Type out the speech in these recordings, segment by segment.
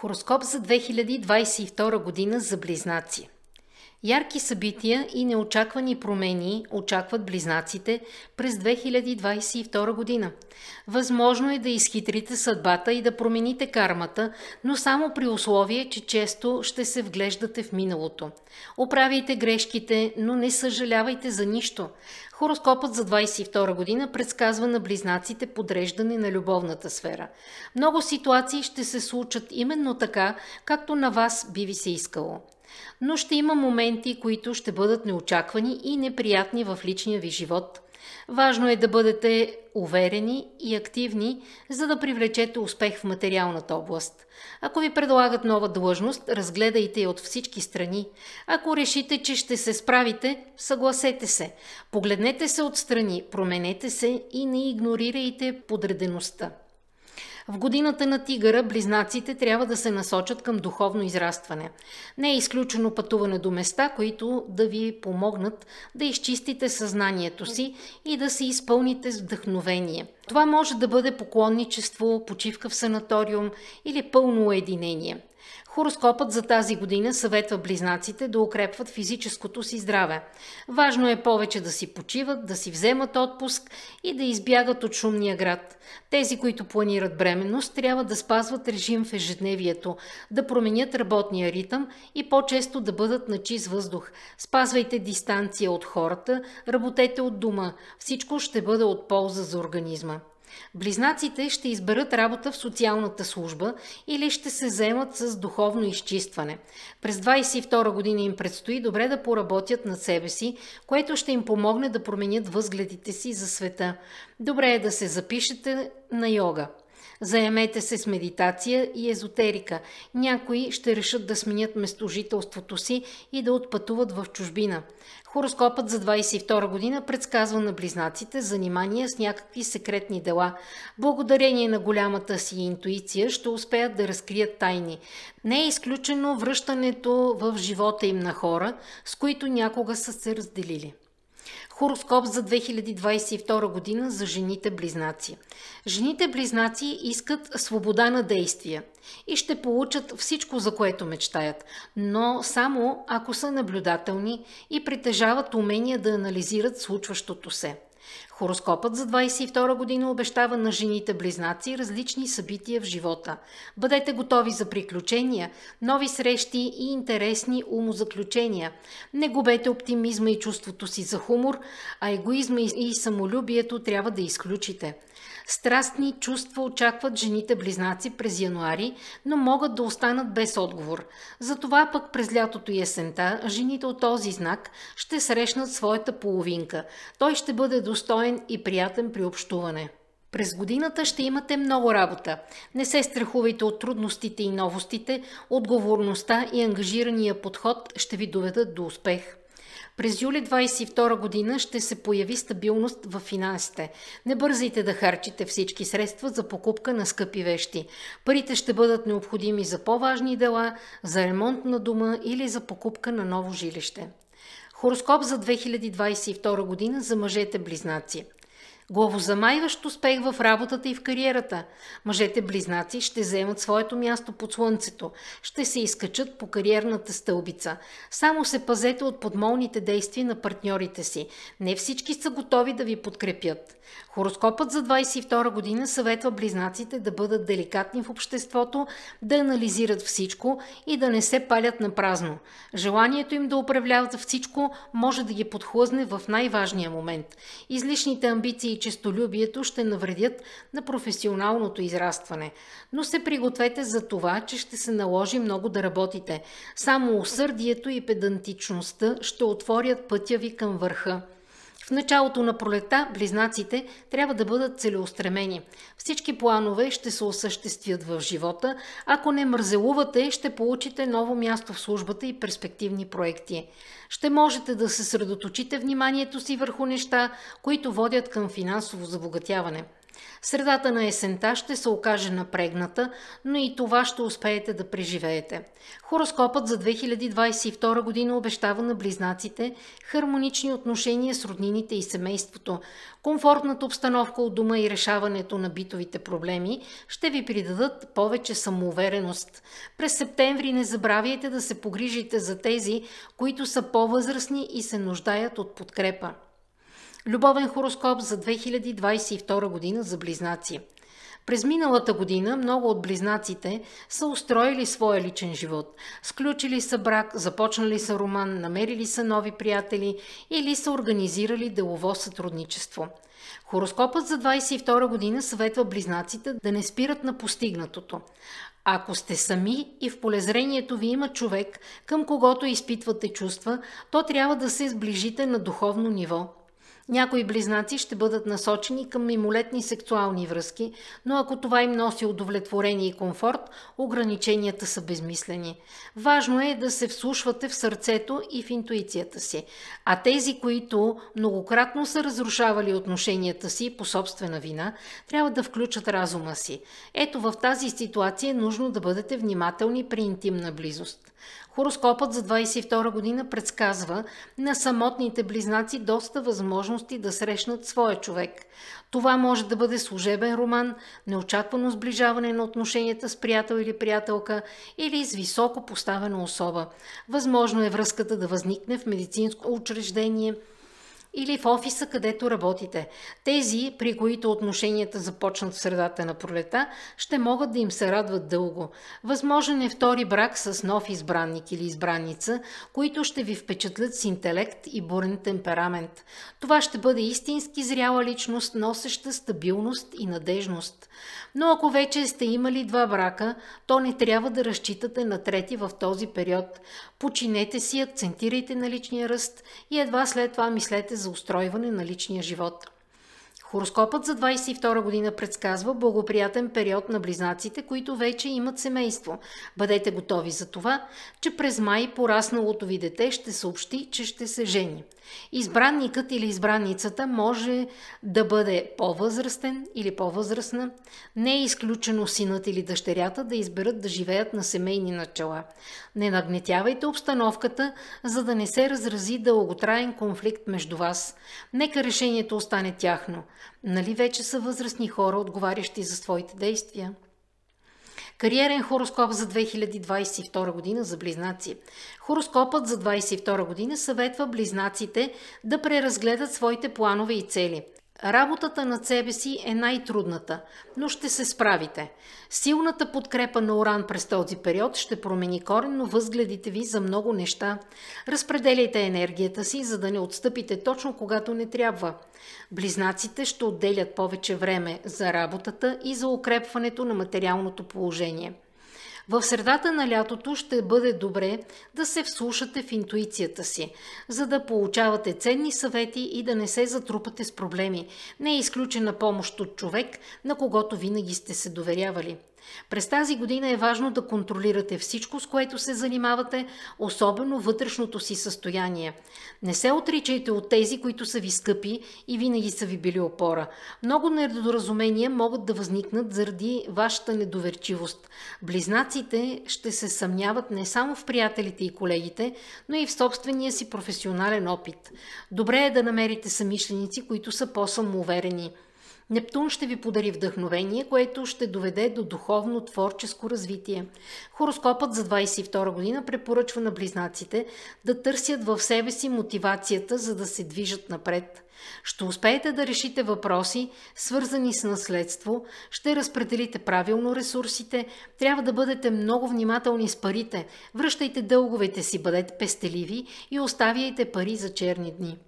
Хороскоп за 2022 година за близнаци. Ярки събития и неочаквани промени очакват близнаците през 2022 година. Възможно е да изхитрите съдбата и да промените кармата, но само при условие, че често ще се вглеждате в миналото. Оправяйте грешките, но не съжалявайте за нищо. Хороскопът за 22 година предсказва на близнаците подреждане на любовната сфера. Много ситуации ще се случат именно така, както на вас би ви се искало но ще има моменти, които ще бъдат неочаквани и неприятни в личния ви живот. Важно е да бъдете уверени и активни, за да привлечете успех в материалната област. Ако ви предлагат нова длъжност, разгледайте я от всички страни. Ако решите, че ще се справите, съгласете се. Погледнете се отстрани, променете се и не игнорирайте подредеността. В годината на тигъра близнаците трябва да се насочат към духовно израстване. Не е изключено пътуване до места, които да ви помогнат да изчистите съзнанието си и да се изпълните с вдъхновение. Това може да бъде поклонничество, почивка в санаториум или пълно уединение – Хороскопът за тази година съветва близнаците да укрепват физическото си здраве. Важно е повече да си почиват, да си вземат отпуск и да избягат от шумния град. Тези, които планират бременност, трябва да спазват режим в ежедневието, да променят работния ритъм и по-често да бъдат на чист въздух. Спазвайте дистанция от хората, работете от дома. Всичко ще бъде от полза за организма. Близнаците ще изберат работа в социалната служба или ще се заемат с духовно изчистване. През 22 година им предстои добре да поработят над себе си, което ще им помогне да променят възгледите си за света. Добре е да се запишете на йога. Заемете се с медитация и езотерика. Някои ще решат да сменят местожителството си и да отпътуват в чужбина. Хороскопът за 22 година предсказва на близнаците занимания с някакви секретни дела. Благодарение на голямата си интуиция ще успеят да разкрият тайни. Не е изключено връщането в живота им на хора, с които някога са се разделили. Хороскоп за 2022 година за жените близнаци. Жените близнаци искат свобода на действия и ще получат всичко, за което мечтаят, но само ако са наблюдателни и притежават умения да анализират случващото се. Хороскопът за 22 година обещава на жените близнаци различни събития в живота. Бъдете готови за приключения, нови срещи и интересни умозаключения. Не губете оптимизма и чувството си за хумор, а егоизма и самолюбието трябва да изключите. Страстни чувства очакват жените близнаци през януари, но могат да останат без отговор. Затова пък през лятото и есента жените от този знак ще срещнат своята половинка. Той ще бъде достоен и приятен при общуване. През годината ще имате много работа. Не се страхувайте от трудностите и новостите, отговорността и ангажирания подход ще ви доведат до успех. През юли 22 година ще се появи стабилност в финансите. Не бързайте да харчите всички средства за покупка на скъпи вещи. Парите ще бъдат необходими за по-важни дела, за ремонт на дома или за покупка на ново жилище. Хороскоп за 2022 година за мъжете близнаци. Главозамайващ успех в работата и в кариерата. Мъжете близнаци ще вземат своето място под слънцето, ще се изкачат по кариерната стълбица. Само се пазете от подмолните действия на партньорите си. Не всички са готови да ви подкрепят. Хороскопът за 22 година съветва близнаците да бъдат деликатни в обществото, да анализират всичко и да не се палят на празно. Желанието им да управляват всичко може да ги подхлъзне в най-важния момент. Излишните амбиции честолюбието ще навредят на професионалното израстване. Но се пригответе за това, че ще се наложи много да работите. Само усърдието и педантичността ще отворят пътя ви към върха. В началото на пролета близнаците трябва да бъдат целеустремени. Всички планове ще се осъществят в живота. Ако не мързелувате, ще получите ново място в службата и перспективни проекти. Ще можете да се средоточите вниманието си върху неща, които водят към финансово забогатяване. Средата на есента ще се окаже напрегната, но и това ще успеете да преживеете. Хороскопът за 2022 година обещава на близнаците хармонични отношения с роднините и семейството. Комфортната обстановка от дома и решаването на битовите проблеми ще ви придадат повече самоувереност. През септември не забравяйте да се погрижите за тези, които са по-възрастни и се нуждаят от подкрепа. Любовен хороскоп за 2022 година за близнаци. През миналата година много от близнаците са устроили своя личен живот. Сключили са брак, започнали са роман, намерили са нови приятели или са организирали делово сътрудничество. Хороскопът за 22 година съветва близнаците да не спират на постигнатото. Ако сте сами и в полезрението ви има човек, към когото изпитвате чувства, то трябва да се сближите на духовно ниво – някои близнаци ще бъдат насочени към мимолетни сексуални връзки, но ако това им носи удовлетворение и комфорт, ограниченията са безмислени. Важно е да се вслушвате в сърцето и в интуицията си. А тези, които многократно са разрушавали отношенията си по собствена вина, трябва да включат разума си. Ето в тази ситуация е нужно да бъдете внимателни при интимна близост. Хороскопът за 22 година предсказва на самотните близнаци доста възможности да срещнат своя човек. Това може да бъде служебен роман, неочаквано сближаване на отношенията с приятел или приятелка или с високо поставена особа. Възможно е връзката да възникне в медицинско учреждение – или в офиса, където работите. Тези, при които отношенията започнат в средата на пролета, ще могат да им се радват дълго. Възможен е втори брак с нов избранник или избранница, които ще ви впечатлят с интелект и бурен темперамент. Това ще бъде истински зряла личност, носеща стабилност и надежност. Но ако вече сте имали два брака, то не трябва да разчитате на трети в този период. Починете си, акцентирайте на личния ръст и едва след това мислете за устройване на личния живот. Хороскопът за 22 година предсказва благоприятен период на близнаците, които вече имат семейство. Бъдете готови за това, че през май порасналото ви дете ще съобщи, че ще се жени. Избранникът или избранницата може да бъде по-възрастен или по-възрастна. Не е изключено синът или дъщерята да изберат да живеят на семейни начала. Не нагнетявайте обстановката, за да не се разрази дълготраен конфликт между вас. Нека решението остане тяхно. Нали вече са възрастни хора, отговарящи за своите действия? Кариерен хороскоп за 2022 година за близнаци. Хороскопът за 2022 година съветва близнаците да преразгледат своите планове и цели – Работата над себе си е най-трудната, но ще се справите. Силната подкрепа на Оран през този период ще промени коренно възгледите ви за много неща. Разпределяйте енергията си, за да не отстъпите точно когато не трябва. Близнаците ще отделят повече време за работата и за укрепването на материалното положение. В средата на лятото ще бъде добре да се вслушате в интуицията си, за да получавате ценни съвети и да не се затрупате с проблеми. Не е изключена помощ от човек, на когото винаги сте се доверявали. През тази година е важно да контролирате всичко, с което се занимавате, особено вътрешното си състояние. Не се отричайте от тези, които са ви скъпи и винаги са ви били опора. Много недоразумения могат да възникнат заради вашата недоверчивост. Близнаците ще се съмняват не само в приятелите и колегите, но и в собствения си професионален опит. Добре е да намерите самишленици, които са по-самоуверени. Нептун ще ви подари вдъхновение, което ще доведе до духовно творческо развитие. Хороскопът за 22 година препоръчва на близнаците да търсят в себе си мотивацията, за да се движат напред. Ще успеете да решите въпроси, свързани с наследство, ще разпределите правилно ресурсите, трябва да бъдете много внимателни с парите, връщайте дълговете си, бъдете пестеливи и оставяйте пари за черни дни.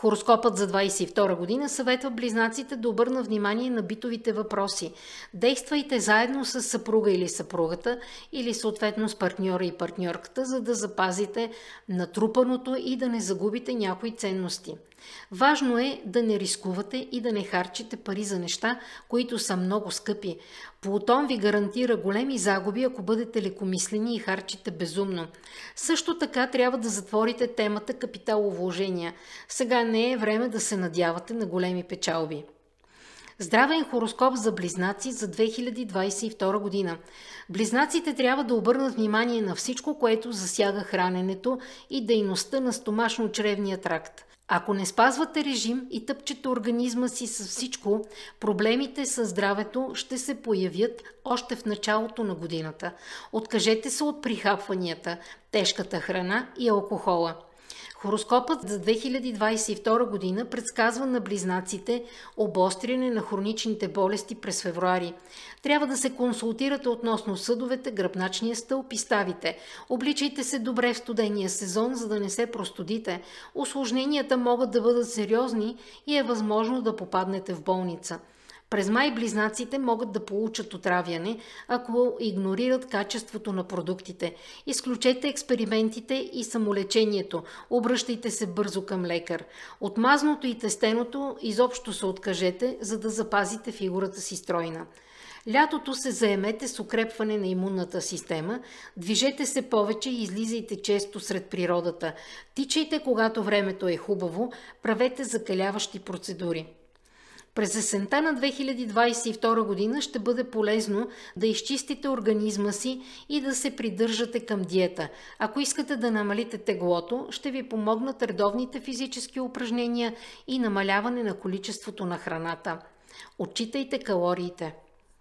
Хороскопът за 22 година съветва близнаците да обърна внимание на битовите въпроси. Действайте заедно с съпруга или съпругата или съответно с партньора и партньорката, за да запазите натрупаното и да не загубите някои ценности. Важно е да не рискувате и да не харчите пари за неща, които са много скъпи. Плутон ви гарантира големи загуби, ако бъдете лекомислени и харчите безумно. Също така трябва да затворите темата капиталовложения. Сега не е време да се надявате на големи печалби. Здравен хороскоп за близнаци за 2022 година. Близнаците трябва да обърнат внимание на всичко, което засяга храненето и дейността на стомашно-чревния тракт. Ако не спазвате режим и тъпчете организма си с всичко, проблемите с здравето ще се появят още в началото на годината. Откажете се от прихапванията, тежката храна и алкохола. Хороскопът за 2022 година предсказва на близнаците обостряне на хроничните болести през февруари. Трябва да се консултирате относно съдовете, гръбначния стълб и ставите. Обличайте се добре в студения сезон, за да не се простудите. Осложненията могат да бъдат сериозни и е възможно да попаднете в болница. През май близнаците могат да получат отравяне, ако игнорират качеството на продуктите. Изключете експериментите и самолечението. Обръщайте се бързо към лекар. От мазното и тестеното изобщо се откажете, за да запазите фигурата си стройна. Лятото се заемете с укрепване на имунната система, движете се повече и излизайте често сред природата. Тичайте, когато времето е хубаво, правете закаляващи процедури. През есента на 2022 година ще бъде полезно да изчистите организма си и да се придържате към диета. Ако искате да намалите теглото, ще ви помогнат редовните физически упражнения и намаляване на количеството на храната. Отчитайте калориите.